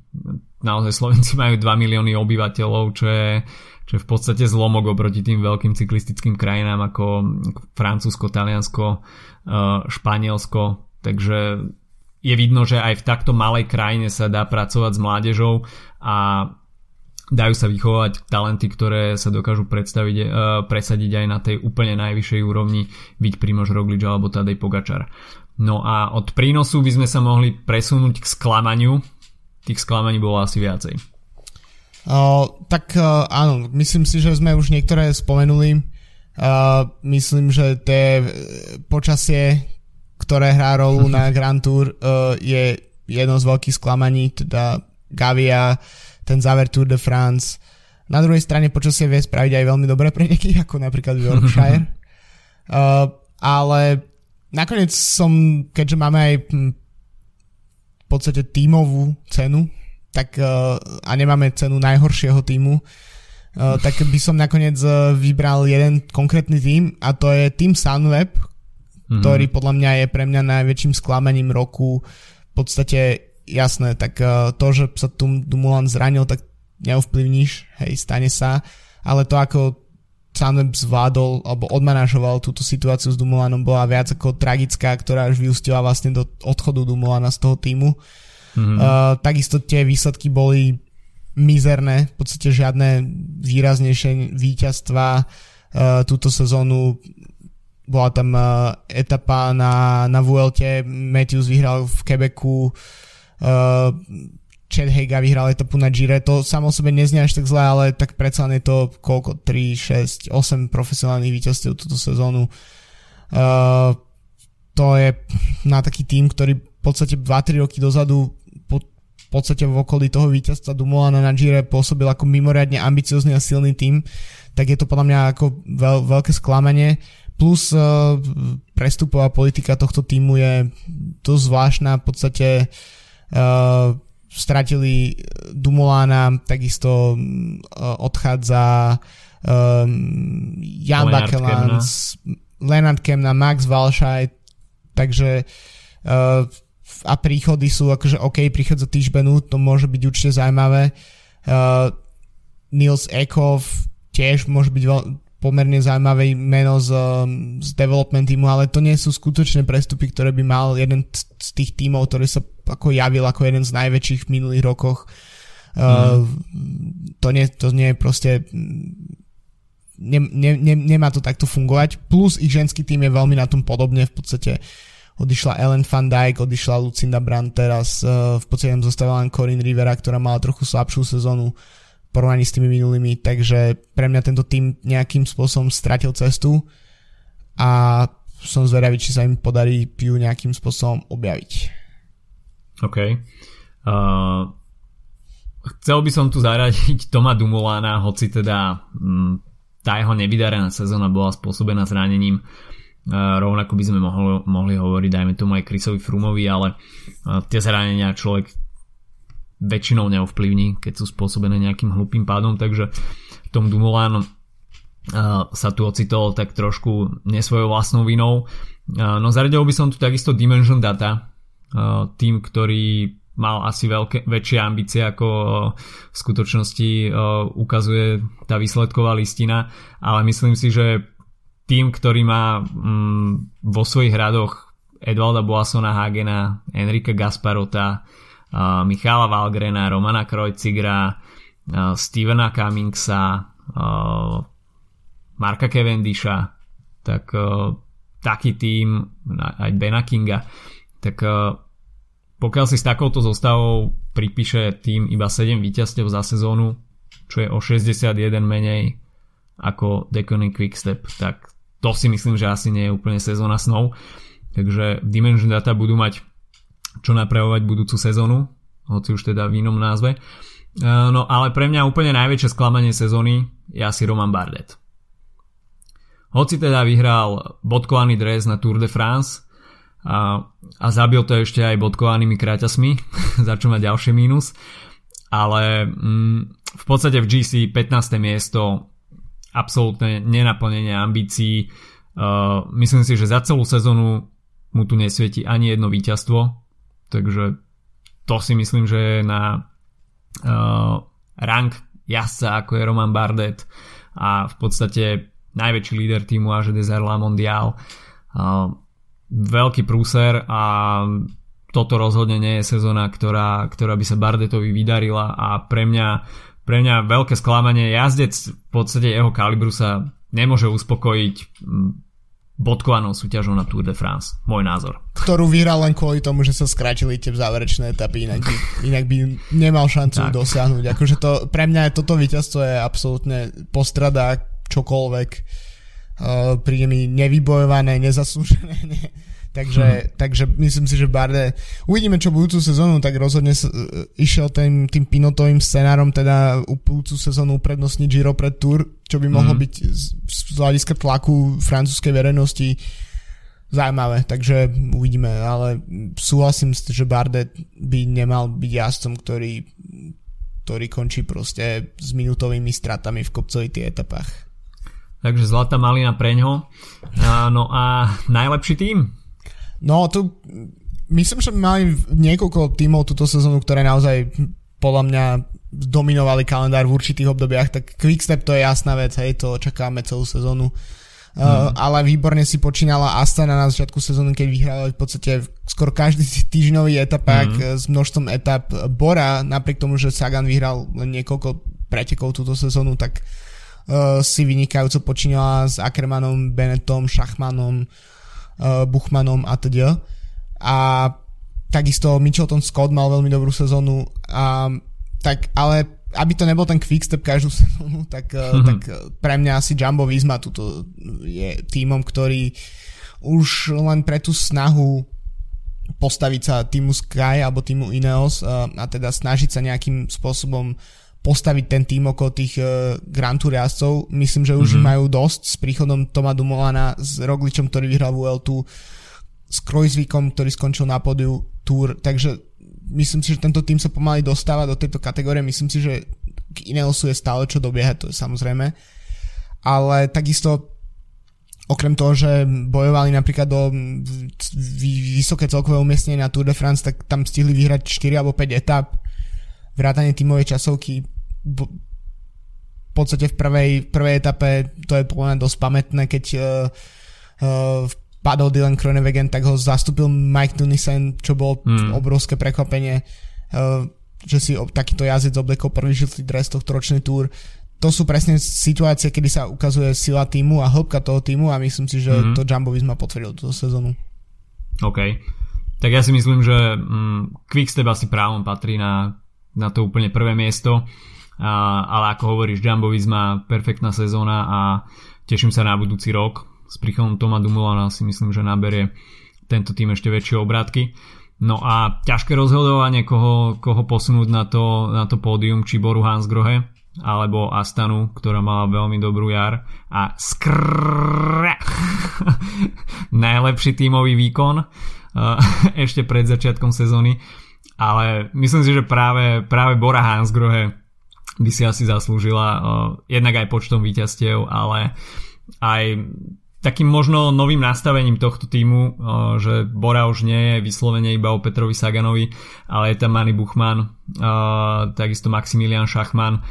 Speaker 2: Naozaj Slovenci majú 2 milióny obyvateľov, čo je, čo je v podstate zlomok oproti tým veľkým cyklistickým krajinám ako Francúzsko, Taliansko, uh, Španielsko. Takže je vidno, že aj v takto malej krajine sa dá pracovať s mládežou a dajú sa vychovať talenty, ktoré sa dokážu predstaviť, uh, presadiť aj na tej úplne najvyššej úrovni, byť Primož Roglič alebo Tadej Pogačar. No a od prínosu by sme sa mohli presunúť k sklamaniu. Tých sklamaní bolo asi viacej.
Speaker 3: Uh, tak uh, áno, myslím si, že sme už niektoré spomenuli. Uh, myslím, že tie počasie, ktoré hrá rolu na Grand Tour, uh, je jedno z veľkých sklamaní, teda Gavia, ten záver Tour de France. Na druhej strane počasie vie spraviť aj veľmi dobré preteky, ako napríklad Yorkshire. uh, ale nakoniec som, keďže máme aj hm, v podstate tímovú cenu, tak uh, a nemáme cenu najhoršieho týmu, uh, tak by som nakoniec uh, vybral jeden konkrétny tým a to je tým Sunweb, mm-hmm. ktorý podľa mňa je pre mňa najväčším sklamením roku. V podstate jasné, tak uh, to, že sa tu Dumoulin zranil, tak neovplyvníš, hej, stane sa, ale to ako Sunweb zvládol alebo odmanažoval túto situáciu s Dumoulinom bola viac ako tragická, ktorá už vyústila vlastne do odchodu Dumoulina z toho týmu. Mm-hmm. Uh, takisto tie výsledky boli mizerné, v podstate žiadne výraznejšie víťazstva uh, túto sezónu bola tam uh, etapa na, na Vuelte, Matthews vyhral v Quebecu, uh, Chad Haga vyhral etapu na Gire, to samo o sebe neznie až tak zle, ale tak predsa je to koľko, 3, 6, 8 profesionálnych víťazstiev túto sezónu. Uh, to je na taký tým, ktorý v podstate 2-3 roky dozadu v podstate v okolí toho víťazstva Dumolana na Gire pôsobil ako mimoriadne ambiciozný a silný tým, tak je to podľa mňa ako veľ, veľké sklamanie. Plus uh, prestupová politika tohto týmu je dosť zvláštna, v podstate uh, Uh, stratili Dumulána, takisto uh, odchádza um, Jan Bakelans, Leonard Kemna, Max Walscheid, takže uh, a príchody sú akože OK, príchod za Týžbenu, to môže byť určite zaujímavé. Uh, Nils Ekov tiež môže byť veľ, pomerne zaujímavé meno z, um, z development týmu, ale to nie sú skutočné prestupy, ktoré by mal jeden z tých tímov, ktorý sa ako javil ako jeden z najväčších v minulých rokoch. Mm. Uh, to, nie, to nie je proste ne, ne, ne, nemá to takto fungovať. Plus ich ženský tým je veľmi na tom podobne, v podstate odišla Ellen van Dijk, odišla Lucinda Brandt teraz, uh, v podstate tam zostávala len Corinne Rivera, ktorá mala trochu slabšiu sezónu porovnaní s tými minulými, takže pre mňa tento tým nejakým spôsobom stratil cestu a som zvedavý, či sa im podarí ju nejakým spôsobom objaviť.
Speaker 2: OK. Uh, chcel by som tu zaradiť Toma Dumulana, hoci teda um, tá jeho nevydarená sezóna bola spôsobená zranením. Uh, rovnako by sme mohli, mohli hovoriť, dajme tomu aj Chrisovi Frumovi, ale uh, tie zranenia človek väčšinou neovplyvní, keď sú spôsobené nejakým hlupým pádom, takže Tom Dumoulin uh, sa tu ocitol tak trošku nesvojou vlastnou vinou. Uh, no zaradil by som tu takisto Dimension Data, uh, tým, ktorý mal asi veľké, väčšie ambície ako v skutočnosti ukazuje tá výsledková listina, ale myslím si, že tým, ktorý má mm, vo svojich hradoch Edvalda Boasona Hagena, Enrika Gasparota, Michala Valgrena, Romana Krojcigra, Stevena Cummingsa, Marka Cavendisha, tak uh, taký tým, aj Bena Kinga, tak uh, pokiaľ si s takouto zostavou pripíše tým iba 7 víťazstiev za sezónu, čo je o 61 menej ako Deconic Quickstep, tak to si myslím, že asi nie je úplne sezóna snov. Takže Dimension Data budú mať čo napravovať budúcu sezónu, hoci už teda v inom názve. No ale pre mňa úplne najväčšie sklamanie sezóny je asi Roman Bardet. Hoci teda vyhral bodkovaný dres na Tour de France a, a zabil to ešte aj bodkovanými kráťasmi, za čo má ďalšie mínus, ale mm, v podstate v GC 15. miesto absolútne nenaplnenie ambícií. Uh, myslím si, že za celú sezónu mu tu nesvieti ani jedno víťazstvo, takže to si myslím, že je na uh, rank jazdca ako je Roman Bardet a v podstate najväčší líder týmu AG Desert La Mondial. Uh, veľký prúser a toto rozhodne nie je sezóna, ktorá, ktorá by sa Bardetovi vydarila a pre mňa, pre mňa veľké sklamanie. Jazdec v podstate jeho kalibru sa nemôže uspokojiť bodkovanou súťažou na Tour de France. Môj názor.
Speaker 3: Ktorú vyhral len kvôli tomu, že sa skrátili tie záverečné etapy, inak by, inak by nemal šancu tak. dosiahnuť. Akože to, pre mňa je toto víťazstvo je absolútne postrada čokoľvek. Uh, príde mi nevybojované, nezaslúžené. Ne. Takže, hm. takže myslím si, že Barde uvidíme čo budúcu sezónu, tak rozhodne išiel tým, tým pinotovým scenárom teda budúcu sezónu uprednostniť Giro pred Tour, čo by mohlo hm. byť z, z hľadiska tlaku francúzskej verejnosti zaujímavé, takže uvidíme, ale súhlasím s že Bardet by nemal byť jazdcom, ktorý, ktorý končí proste s minútovými stratami v kopcovitých etapách.
Speaker 2: Takže zlatá malina preňho. No a najlepší tým?
Speaker 3: No tu myslím, že mali niekoľko tímov túto sezónu, ktoré naozaj podľa mňa dominovali kalendár v určitých obdobiach, tak Quickstep to je jasná vec, hej, to očakávame celú sezónu. Mm. Uh, ale výborne si počínala Astana na začiatku sezóny, keď vyhrala v podstate skoro každý týždňový etapák mm. s množstvom etap. Bora, napriek tomu, že Sagan vyhral len niekoľko pretekov túto sezónu, tak uh, si vynikajúco počínala s Ackermanom, Benettom, Šachmanom, uh, Buchmanom a teda. A takisto Mitchelton Scott mal veľmi dobrú sezónu. A, tak, ale aby to nebol ten quickstep každú sezónu, tak, mm-hmm. tak pre mňa asi Jumbo Visma tuto je týmom, ktorý už len pre tú snahu postaviť sa týmu Sky alebo týmu Ineos a, a teda snažiť sa nejakým spôsobom postaviť ten tým okolo tých uh, Grand Tour jazdcov. Myslím, že už mm-hmm. majú dosť s príchodom Toma Dumolana, s Rogličom, ktorý vyhral VL2, s Krojzvikom, ktorý skončil na podiu Tour, takže myslím si, že tento tým sa pomaly dostáva do tejto kategórie. Myslím si, že k Ineosu je stále čo dobiehať, to je samozrejme. Ale takisto okrem toho, že bojovali napríklad do vysoké celkové umiestnenie na Tour de France, tak tam stihli vyhrať 4 alebo 5 etap vrátanie tímovej časovky v podstate v prvej, prvej etape to je podľa dosť pamätné, keď uh, uh, padol Dylan Kronewegen, tak ho zastúpil Mike Dunisen, čo bolo hmm. obrovské prekvapenie, uh, že si takýto jazdec oblekol prvý žltý dres tohto ročný túr. To sú presne situácie, kedy sa ukazuje sila týmu a hĺbka toho týmu a myslím si, že hmm. to Jumbo Visma potvrdil túto sezónu.
Speaker 2: OK. Tak ja si myslím, že mm, Quickstep asi právom patrí na na to úplne prvé miesto. A, ale ako hovoríš, Jumbo Visma perfektná sezóna a teším sa na budúci rok. S príchodom Toma Dumulana si myslím, že naberie tento tým ešte väčšie obrátky. No a ťažké rozhodovanie, koho, koho posunúť na to, na to pódium, či Boru Hansgrohe, alebo Astanu, ktorá mala veľmi dobrú jar a skrrr, najlepší tímový výkon ešte pred začiatkom sezóny ale myslím si, že práve, práve Bora Hansgrohe by si asi zaslúžila uh, jednak aj počtom víťazstiev, ale aj takým možno novým nastavením tohto týmu, uh, že Bora už nie je vyslovene iba o Petrovi Saganovi, ale je tam Manny Buchmann, uh, takisto Maximilian Schachmann,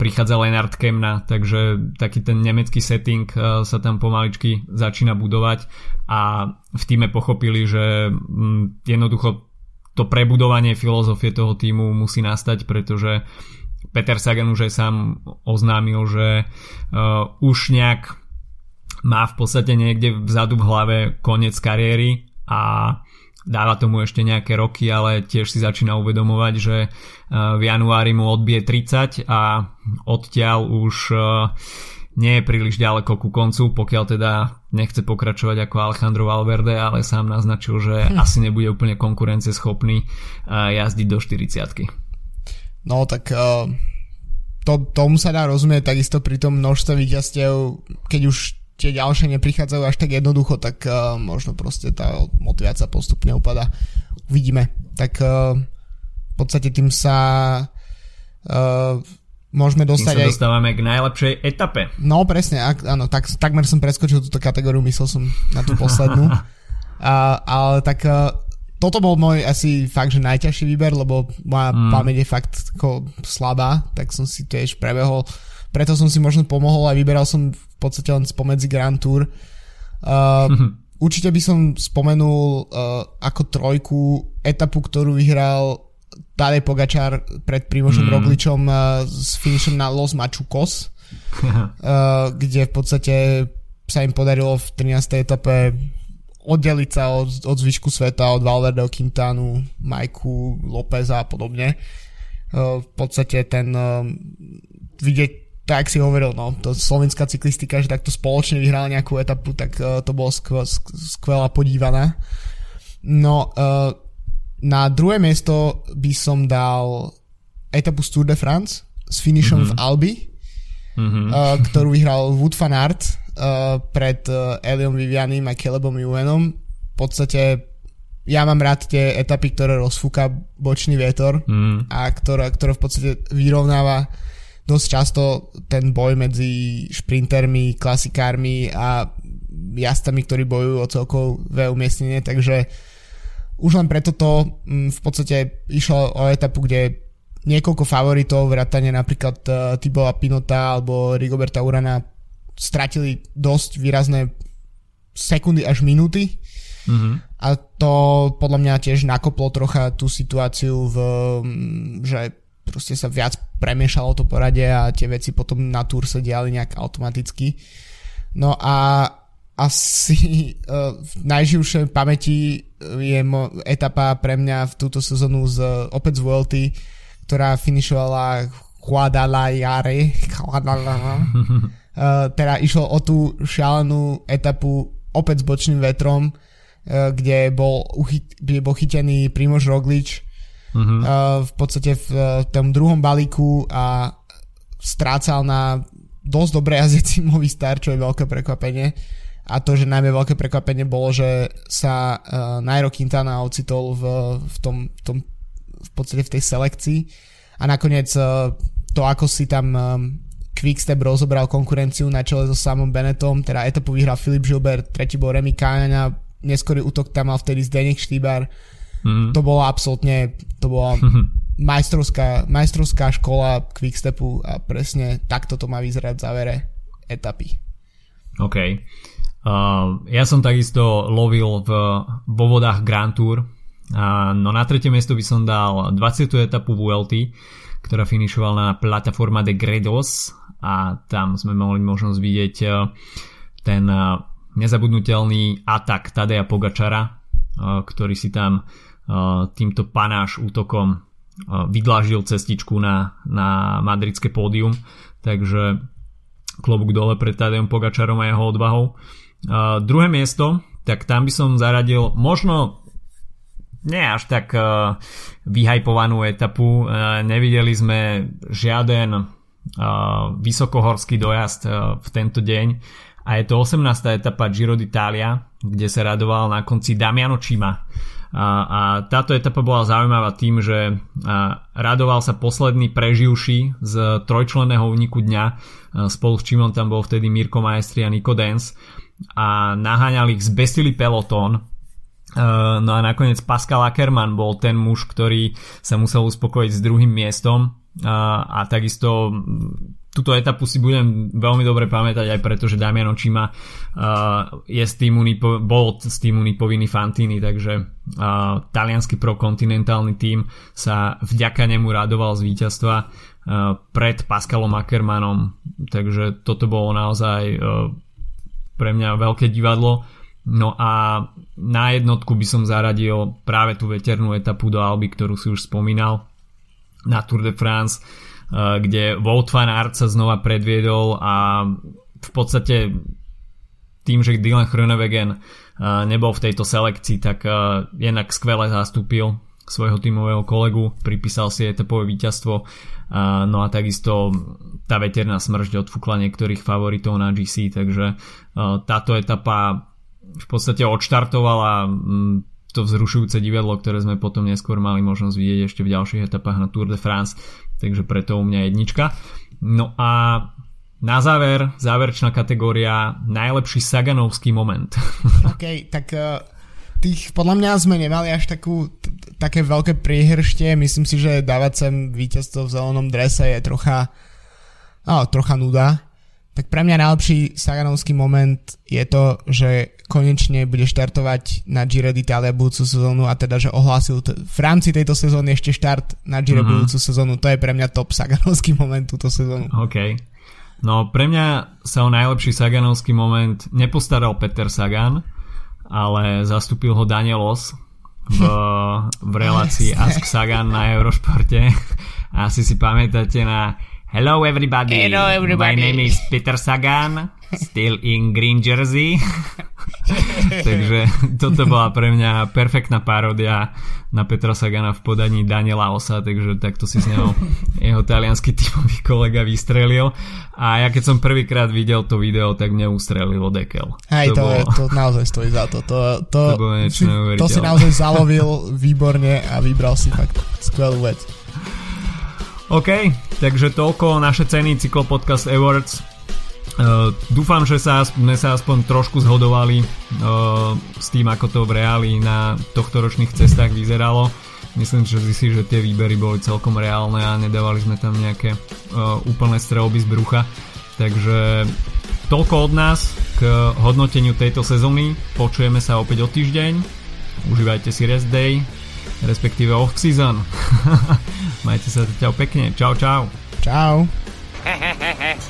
Speaker 2: prichádza Lennart Kemna, takže taký ten nemecký setting sa tam pomaličky začína budovať a v týme pochopili, že um, jednoducho to prebudovanie filozofie toho týmu musí nastať, pretože Peter Sagan už aj sám oznámil, že uh, už nejak má v podstate niekde vzadu v hlave koniec kariéry a dáva tomu ešte nejaké roky, ale tiež si začína uvedomovať, že uh, v januári mu odbije 30 a odtiaľ už uh, nie je príliš ďaleko ku koncu, pokiaľ teda nechce pokračovať ako Alejandro Valverde, ale sám naznačil, že hm. asi nebude úplne konkurenceschopný jazdiť do 40
Speaker 3: No tak uh, to, tomu sa dá rozumieť takisto pri tom množstve víťazstiev, keď už tie ďalšie neprichádzajú až tak jednoducho, tak uh, možno proste tá motivácia postupne upada. Uvidíme. Tak uh, v podstate tým sa uh, môžeme dostať
Speaker 2: tým sa aj... dostávame k najlepšej etape.
Speaker 3: No presne, ak, áno, tak, takmer som preskočil túto kategóriu, myslel som na tú poslednú. uh, ale tak uh, toto bol môj asi fakt, že najťažší výber, lebo moja mm. pamäť je fakt ako slabá, tak som si tiež prebehol. Preto som si možno pomohol a vyberal som v podstate len spomedzi Grand Tour. Uh, určite by som spomenul uh, ako trojku etapu, ktorú vyhral Tadej Pogačar pred Primožom mm. Rogličom uh, s finišom na Los Machucos, uh, kde v podstate sa im podarilo v 13. etape oddeliť sa od, od zvyšku sveta, od Valverdeho, Quintanu, Majku, Lópeza a podobne. Uh, v podstate ten uh, vidieť, tak si hovoril, no, to slovenská cyklistika, že takto spoločne vyhrala nejakú etapu, tak uh, to bolo skvel, skvelá podívaná. No, uh, na druhé miesto by som dal etapu z Tour de France s finishom mm-hmm. v Albi, mm-hmm. uh, ktorú vyhral Wood van Aert uh, pred uh, Eliom Vivianim a Calebom Juvenom. V podstate ja mám rád tie etapy, ktoré rozfúka bočný vietor mm. a ktoré, ktoré v podstate vyrovnáva dosť často ten boj medzi šprintermi, klasikármi a jazdami, ktorí bojujú o celkové umiestnenie, takže už len preto to mm, v podstate išlo o etapu, kde niekoľko favoritov, vrátane napríklad uh, Tibola Pinota alebo Rigoberta Urana stratili dosť výrazné sekundy až minúty mm-hmm. a to podľa mňa tiež nakoplo trocha tú situáciu v, mm, že proste sa viac premiešalo to poradie a tie veci potom na túr sa diali nejak automaticky. No a asi uh, v najživšej pamäti je mo- etapa pre mňa v túto sezónu z, opäť z VLT, ktorá finišovala Guadalajare. Guadalajare Eh, teda išlo o tú šialenú etapu opäť s bočným vetrom, uh, kde, bol uchyt, kde bol chytený Primož Roglič uh-huh. uh, v podstate v uh, tom druhom balíku a strácal na dosť dobre jazdeci Movistar, čo je veľké prekvapenie. A to, že najmä veľké prekvapenie bolo, že sa uh, Nairo Quintana ocitol v, v, tom, v tom v podstate v tej selekcii a nakoniec uh, to, ako si tam um, Quickstep rozobral konkurenciu na čele so samom Benetom, teda etapu vyhral Filip Gilbert, tretí bol Remy Kajana, neskorý útok tam mal vtedy Zdenek Štýbar. Mm. To bolo absolútne, to bola majstrovská, majstrovská škola Quickstepu a presne takto to má vyzerať v závere etapy.
Speaker 2: OK. Uh, ja som takisto lovil v, vo vodách Grand Tour. No na tretie miesto by som dal 20. etapu VLT, ktorá finišovala na Plataforma de Gredos a tam sme mohli možnosť vidieť e, ten e, nezabudnutelný atak Tadeja Pogačara, ktorý si tam týmto panáš útokom vydlážil cestičku na, na madridské pódium, takže klobúk dole pred Tadejom Pogačarom a jeho odvahou. Druhé miesto, tak tam by som zaradil možno nie až tak uh, vyhajpovanú etapu. Uh, nevideli sme žiaden vysokohorský dojazd v tento deň a je to 18. etapa Giro d'Italia, kde sa radoval na konci Damiano Cima. A, a táto etapa bola zaujímavá tým, že radoval sa posledný preživší z trojčlenného úniku dňa. Spolu s Čimom tam bol vtedy Mirko Maestri a Nico Dance a naháňali ich zbesili pelotón No a nakoniec Pascal Ackermann bol ten muž, ktorý sa musel uspokojiť s druhým miestom. A, a takisto túto etapu si budem veľmi dobre pamätať aj preto, že Damian Očima uh, je z týmu Nipo, bol z týmu Nipoviny Fantini, takže talianský prokontinentálny tým sa vďaka nemu radoval z víťazstva pred Pascalom Ackermanom, takže toto bolo naozaj pre mňa veľké divadlo. No a na jednotku by som zaradil práve tú veternú etapu do Alby, ktorú si už spomínal na Tour de France, eh, kde Wout van Aert sa znova predviedol a v podstate tým, že Dylan Groenewegen nebol v tejto selekcii, tak jednak skvele zastúpil svojho tímového kolegu, pripísal si etapové víťazstvo, no a takisto tá veterná smršť odfúkla niektorých favoritov na GC, takže táto etapa v podstate odštartovala to vzrušujúce divadlo, ktoré sme potom neskôr mali možnosť vidieť ešte v ďalších etapách na Tour de France, takže preto u mňa jednička. No a na záver, záverečná kategória najlepší Saganovský moment.
Speaker 3: OK, tak uh, tých podľa mňa sme nemali až takú, t- také veľké priehrštie. Myslím si, že dávať sem víťazstvo v zelenom drese je trocha, no, trocha nuda. Tak pre mňa najlepší Saganovský moment je to, že konečne bude štartovať na Giro d'Italia budúcu sezónu a teda, že ohlásil t- v rámci tejto sezóny ešte štart na Giro mm-hmm. budúcu sezónu. To je pre mňa top Saganovský moment túto sezónu.
Speaker 2: OK. No pre mňa sa o najlepší Saganovský moment nepostaral Peter Sagan, ale zastúpil ho Daniel Os v, v relácii Ask Sagan na Eurošporte. Asi si pamätáte na Hello everybody.
Speaker 3: Hello everybody.
Speaker 2: My name is Peter Sagan, still in green jersey. Takže toto bola pre mňa perfektná paródia na Petra Sagana v podaní Daniela Osa, takže takto si z neho jeho talianský tímový kolega vystrelil. A ja keď som prvýkrát videl to video, tak mňa ustrelilo dekel.
Speaker 3: Hej, to, to, bolo... to naozaj stojí za to. To, to,
Speaker 2: to, si,
Speaker 3: to si naozaj zalovil výborne a vybral si fakt skvelú vec.
Speaker 2: OK, takže toľko naše ceny Cyklopodcast Awards. Uh, dúfam, že sa, sme sa aspoň trošku zhodovali uh, s tým, ako to v reáli na tohto ročných cestách vyzeralo. Myslím že si, že tie výbery boli celkom reálne a nedávali sme tam nejaké uh, úplné strelby z brucha. Takže toľko od nás k hodnoteniu tejto sezóny. Počujeme sa opäť o týždeň. Užívajte si rest day, respektíve off-season. Majte sa zatiaľ pekne. Čau, čau.
Speaker 3: Čau.